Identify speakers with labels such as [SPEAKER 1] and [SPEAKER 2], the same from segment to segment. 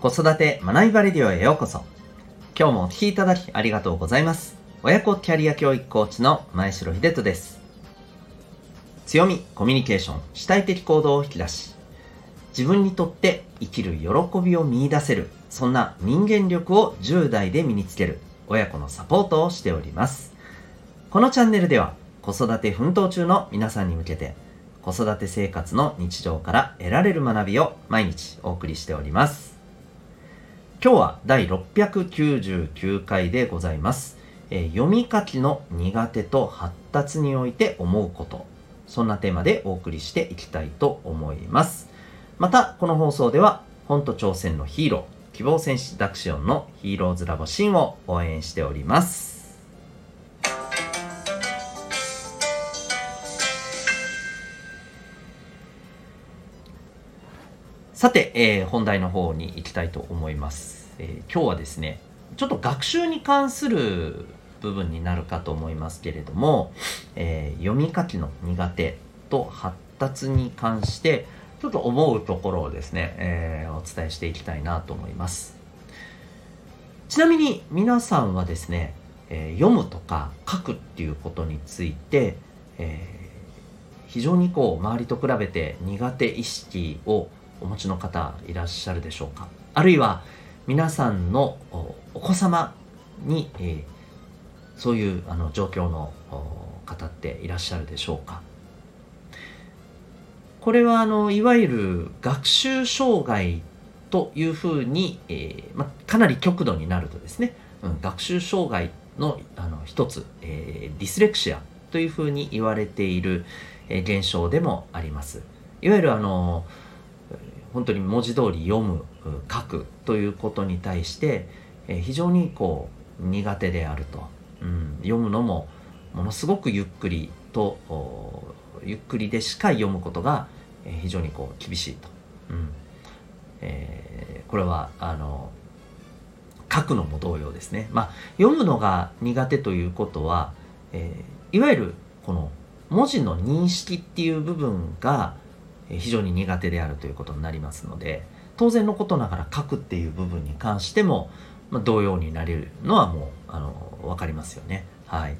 [SPEAKER 1] 子育て学びバレディオへようこそ。今日もお聴きいただきありがとうございます。親子キャリア教育コーチの前城秀人です。強み、コミュニケーション、主体的行動を引き出し、自分にとって生きる喜びを見出せる、そんな人間力を10代で身につける親子のサポートをしております。このチャンネルでは子育て奮闘中の皆さんに向けて子育て生活の日常から得られる学びを毎日お送りしております。今日は第699回でございます。えー、読み書きの苦手と発達において思うこと。そんなテーマでお送りしていきたいと思います。また、この放送では、本と挑戦のヒーロー、希望戦士ダクシオンのヒーローズラボシーンを応援しております。さて、えー、本題の方に行きたいと思います、えー、今日はですねちょっと学習に関する部分になるかと思いますけれども、えー、読み書きの苦手と発達に関してちょっと思うところをですね、えー、お伝えしていきたいなと思います。ちなみに皆さんはですね、えー、読むとか書くっていうことについて、え非常にこう周りと比べて苦手意識をお持ちの方いらっしゃるでしょうか？あるいは皆さんのお子様に、えー、そういうあの状況の方っていらっしゃるでしょうか？これはあのいわゆる学習障害というふうに、えーま、かなり極度になるとですね、うん、学習障害のあの一つ、えー、ディスレクシアというふうに言われている、えー、現象でもあります。いわゆるあの本当に文字通り読む書くということに対して、えー、非常にこう苦手であると、うん、読むのもものすごくゆっくりとゆっくりでしか読むことが、え、非常にこう厳しいと、うんえー、これはあの書くのも同様ですね、まあ、読むのが苦手ということは、えー、いわゆるこの文字の認識っていう部分が非常に苦手であるということになりますので当然のことながら書くっていう部分に関しても、まあ、同様になれるのはもうあの分かりますよね。はい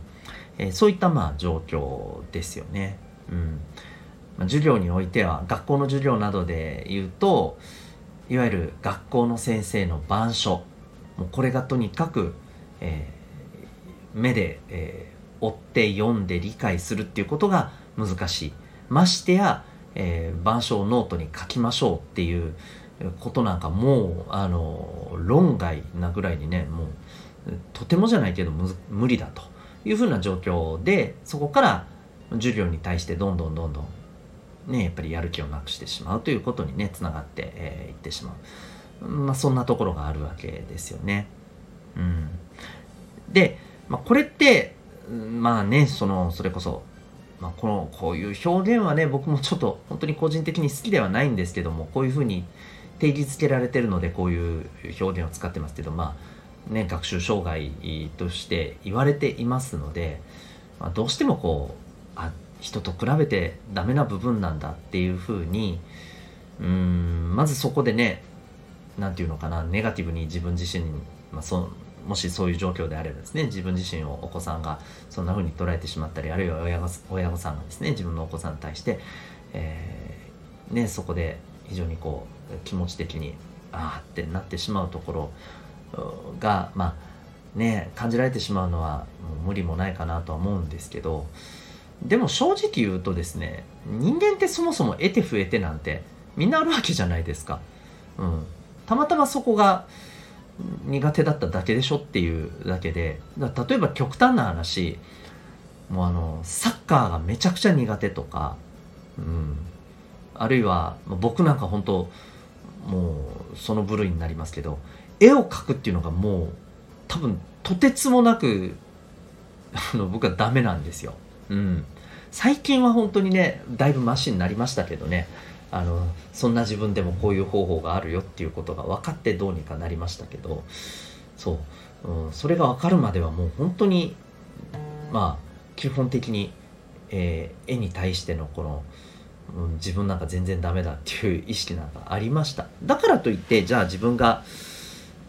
[SPEAKER 1] えー、そういったまあ状況ですよね。うんまあ、授業においては学校の授業などで言うといわゆる学校の先生の板書もうこれがとにかく、えー、目で、えー、追って読んで理解するっていうことが難しいましてやえー、板書をノートに書きましょうっていうことなんかもうあの論外なぐらいにねもうとてもじゃないけど無理だというふうな状況でそこから授業に対してどんどんどんどんねやっぱりやる気をなくしてしまうということにねつながってい、えー、ってしまう、まあ、そんなところがあるわけですよね。うん、で、まあ、これってまあねそのそれこそまあ、このこういう表現はね僕もちょっと本当に個人的に好きではないんですけどもこういうふうに定義づけられてるのでこういう表現を使ってますけどまあね学習障害として言われていますので、まあ、どうしてもこうあ人と比べてダメな部分なんだっていうふうにうんまずそこでね何て言うのかなネガティブに自分自身に、まあ、そもしそういう状況であればですね自分自身をお子さんがそんな風に捉えてしまったりあるいは親御親御さんがですね自分のお子さんに対して、えー、ね、そこで非常にこう気持ち的にああってなってしまうところがまあね感じられてしまうのはもう無理もないかなとは思うんですけどでも正直言うとですね人間ってそもそも得て増えてなんてみんなあるわけじゃないですか。うん、たまたまそこが苦手だっただけでしょっていうだけで。例えば極端な話もうあのサッカーがめちゃくちゃ苦手とか、うん、あるいは僕なんか本当もうその部類になりますけど絵を描くっていうのがもう多分とてつもなくあの僕はダメなんですよ。うん、最近は本当にねだいぶマシになりましたけどね。あのそんな自分でもこういう方法があるよっていうことが分かってどうにかなりましたけどそう、うん、それが分かるまではもう本当にまあ基本的に、えー、絵に対してのこのうん、自分なんか全然ダメだっていう意識なんかありました。だからといってじゃあ自分が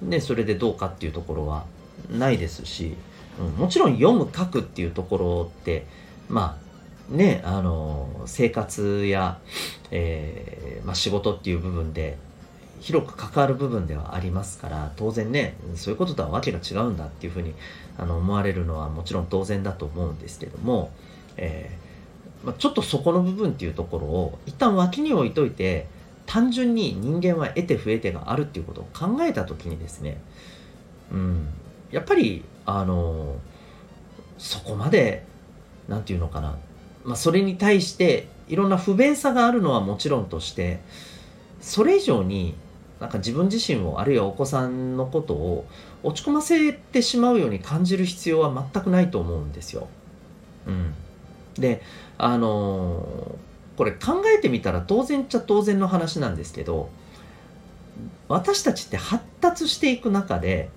[SPEAKER 1] ねそれでどうかっていうところはないですし、うん、もちろん読む書くっていうところってまあねあの生活や、えー、まあ、仕事っていう部分で広く関わる部分ではありますから当然ねそういうこととは訳が違うんだっていうふうにあの思われるのはもちろん当然だと思うんですけども、えー、まあ、ちょっとそこの部分っていうところを一旦脇に置いといて単純に人間は得て増えてがあるっていうことを考えた時にですね、うん、やっぱりあのそこまで何て言うのかな、まあ、それに対していろんな不便さがあるのはもちろんとしてそれ以上になんか自分自身をあるいはお子さんのことを落ち込ませてしまうように感じる必要は全くないと思うんですよ。うん、であのー、これ考えてみたら当然っちゃ当然の話なんですけど私たちって発達していく中で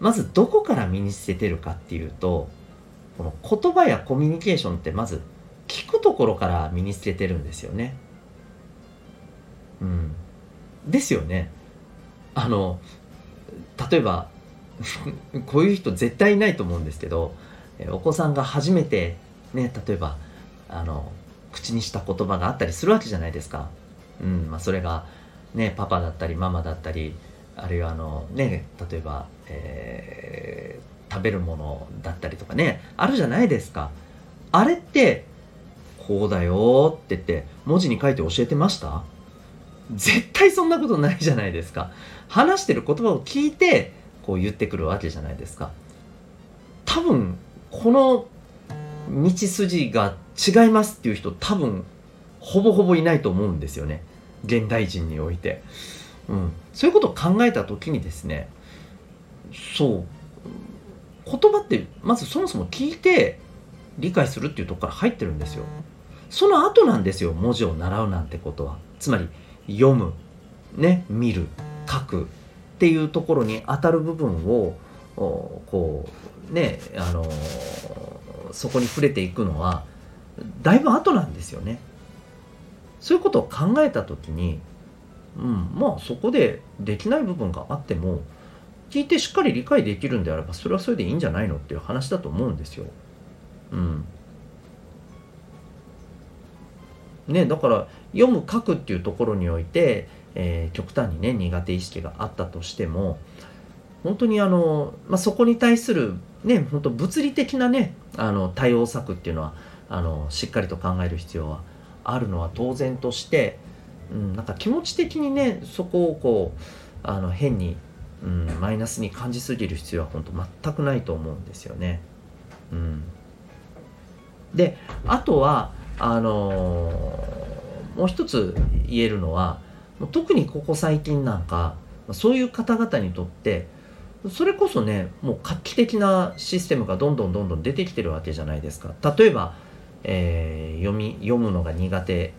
[SPEAKER 1] まずどこから身につけてるかっていうとこの言葉やコミュニケーションってまず聞くところから身につけてるんですよね。うん、ですよね。あの例えば こういう人絶対いないと思うんですけどお子さんが初めてね例えばあの口にした言葉があったりするわけじゃないですか。うんまあ、それが、ね、パパだったりママだったりあるいはあの、ね、例えば、えー、食べるものだったりとかねあるじゃないですか。あれってこうだよって言って文字に書いて教えてました？絶対そんなことないじゃないですか。話してる言葉を聞いてこう言ってくるわけじゃないですか。多分この道筋が違いますっていう人多分ほぼほぼいないと思うんですよね。現代人において、うん、そういうことを考えた時にですねそう。言葉ってまずそもそも聞いて理解するっていうとこから入ってるんですよその後なんですよ文字を習うなんてことはつまり読む、ね、見る書くっていうところに当たる部分をこうねあのそこに触れていくのはだいぶ後なんですよね。そういうことを考えた時に、うん、まあそこでできない部分があっても聞いてしっかり理解できるんであればそれはそれでいいんじゃないのっていう話だと思うんですよ。うん。ね、だから読む書くっていうところにおいて、えー、極端にね苦手意識があったとしても本当にあの、まあ、そこに対するね本当物理的なねあの対応策っていうのはあのしっかりと考える必要はあるのは当然として、うん、なんか気持ち的にねそこをこうあの変に、うん、マイナスに感じすぎる必要は本当全くないと思うんですよね。うん、であとはあのー、もう一つ言えるのは特にここ最近なんかそういう方々にとってそれこそねもう画期的なシステムがどんどんどんどん出てきてるわけじゃないですか。例えば、えー、読み読むのが苦手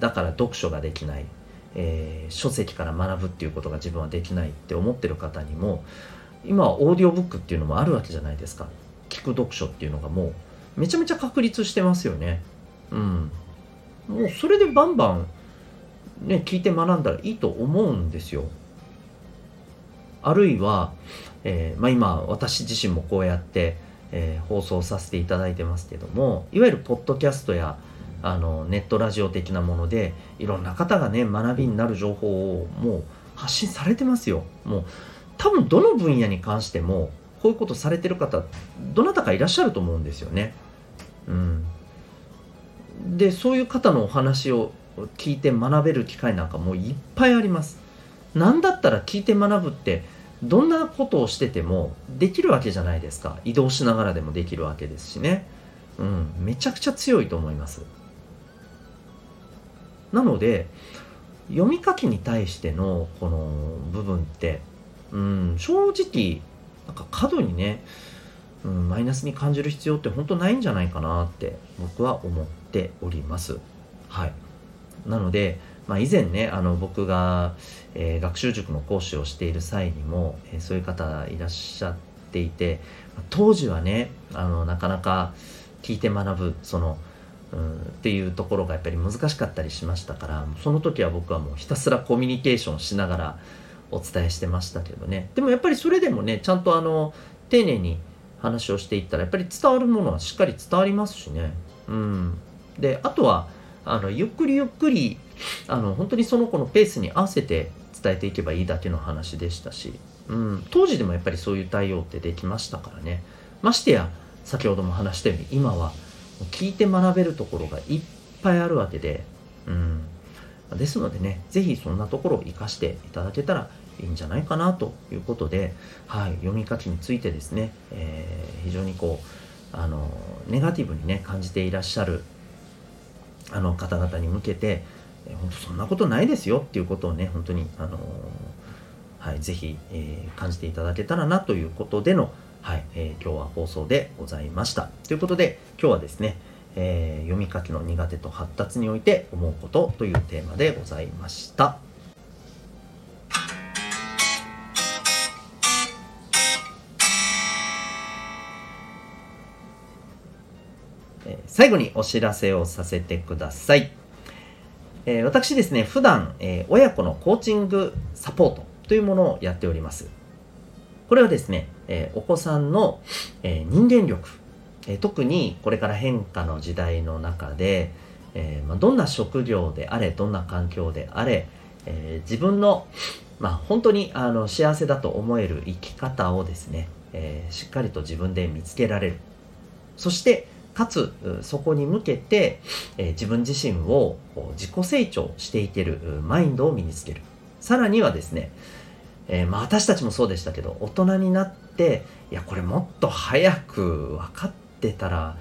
[SPEAKER 1] だから読書ができない、えー、書籍から学ぶっていうことが自分はできないって思ってる方にも今はオーディオブックっていうのもあるわけじゃないですか。聞く読書っていうのがもうめちゃめちゃ確立してますよね。うん。もうそれでバンバンね聞いて学んだらいいと思うんですよ。あるいは、えー、まあ、今私自身もこうやって、えー、放送させていただいてますけどもいわゆるポッドキャストやあのネットラジオ的なものでいろんな方がね学びになる情報をもう発信されてますよ。もう多分どの分野に関してもこういうことされてる方どなたかいらっしゃると思うんですよね。うん。でそういう方のお話を聞いて学べる機会なんかもういっぱいあります。何だったら聞いて学ぶってどんなことをしててもできるわけじゃないですか。移動しながらでもできるわけですしね。うん。めちゃくちゃ強いと思います。なので読み書きに対してのこの部分ってうん正直なんか過度にねうん、マイナスに感じる必要って本当ないんじゃないかなって僕は思っております。はい、なので、まあ、以前ねあの僕が、えー、学習塾の講師をしている際にも、えー、そういう方いらっしゃっていて当時はねあのなかなか聞いて学ぶその、うん、っていうところがやっぱり難しかったりしましたからその時は僕はもうひたすらコミュニケーションしながらお伝えしてましたけどね。でもやっぱりそれでもねちゃんとあの丁寧に話をしていったらやっぱり伝わるものはしっかり伝わりますしね。うん。であとはあのゆっくりゆっくりあの本当にその子のペースに合わせて伝えていけばいいだけの話でしたし、うん、当時でもやっぱりそういう対応ってできましたからね。ましてや先ほども話したように今は聞いて学べるところがいっぱいあるわけで、うん、ですのでね是非そんなところを活かしていただけたらいいんじゃないかなということで、はい、読み書きについてですね、えー、非常にこうあのネガティブにね感じていらっしゃるあの方々に向けて、えー、本当そんなことないですよっていうことをね本当にあのはい、ぜひ、えー、感じていただけたらなということでの、はいえー、今日は放送でございました。ということで今日はですね、えー、読み書きの苦手と発達において思うことというテーマでございました。最後にお知らせをさせてください。えー、私ですね、普段、えー、親子のコーチングサポートというものをやっております。これはですね、えー、お子さんの、え人間力、え特にこれから変化の時代の中で、えまあ、どんな職業であれ、どんな環境であれ、え自分の、まあ、本当にあの幸せだと思える生き方をですね、えしっかりと自分で見つけられる。そして、かつそこに向けて、えー、自分自身を自己成長していけるマインドを身につけるさらにはですね、えー、まあ、私たちもそうでしたけど大人になっていやこれもっと早く分かってたら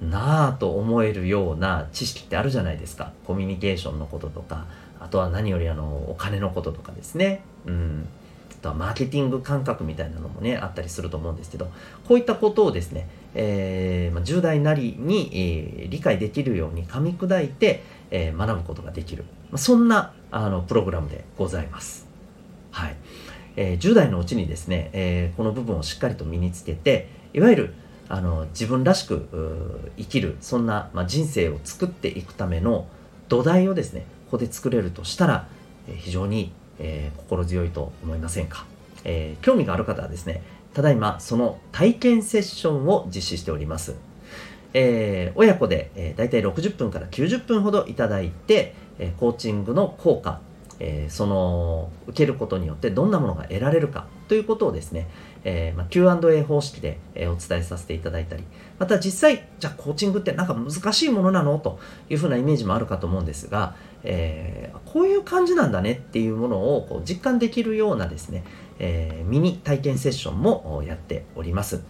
[SPEAKER 1] なあと思えるような知識ってあるじゃないですか。コミュニケーションのこととかあとは何よりあのお金のこととかですね。うん。とはマーケティング感覚みたいなのもねあったりすると思うんですけどこういったことをですね、えーまあ、10代なりに、えー、理解できるように噛み砕いて、えー、学ぶことができる、まあ、そんなあのプログラムでございます。はいえー、10代のうちにですね、えー、この部分をしっかりと身につけていわゆるあの自分らしく生きるそんな、まあ、人生を作っていくための土台をですねここで作れるとしたら、えー、非常にえー、心強いと思いませんか、えー、興味がある方はですね、ただいまその体験セッションを実施しております。えー、親子で、えー、大体60分から90分ほどいただいて、えー、コーチングの効果、えー、その受けることによってどんなものが得られるかということをですね、えーまあ、Q&A 方式で、えー、お伝えさせていただいたりまた実際じゃあコーチングってなんか難しいものなのというふうなイメージもあるかと思うんですが、えー、こういう感じなんだねっていうものをこう実感できるようなですね、えー、ミニ体験セッションもやっております。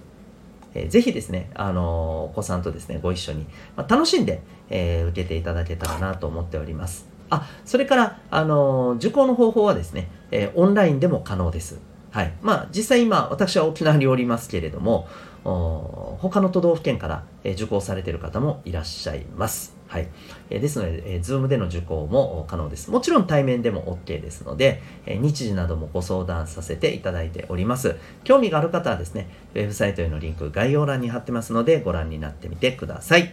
[SPEAKER 1] えー、ぜひですね、あのお子さんとですね、ご一緒に、まあ、楽しんで、えー、受けていただけたらなと思っております。あ、それから、あの受講の方法はですね、えオンラインでも可能です。はい。まあ、実際今、私は沖縄におりますけれども、他の都道府県から、え受講されている方もいらっしゃいます。はい。えですので、えー、Zoom での受講も可能です。もちろん対面でも OK ですので、え日時などもご相談させていただいております。興味がある方はですね、ウェブサイトへのリンク概要欄に貼ってますので、ご覧になってみてください。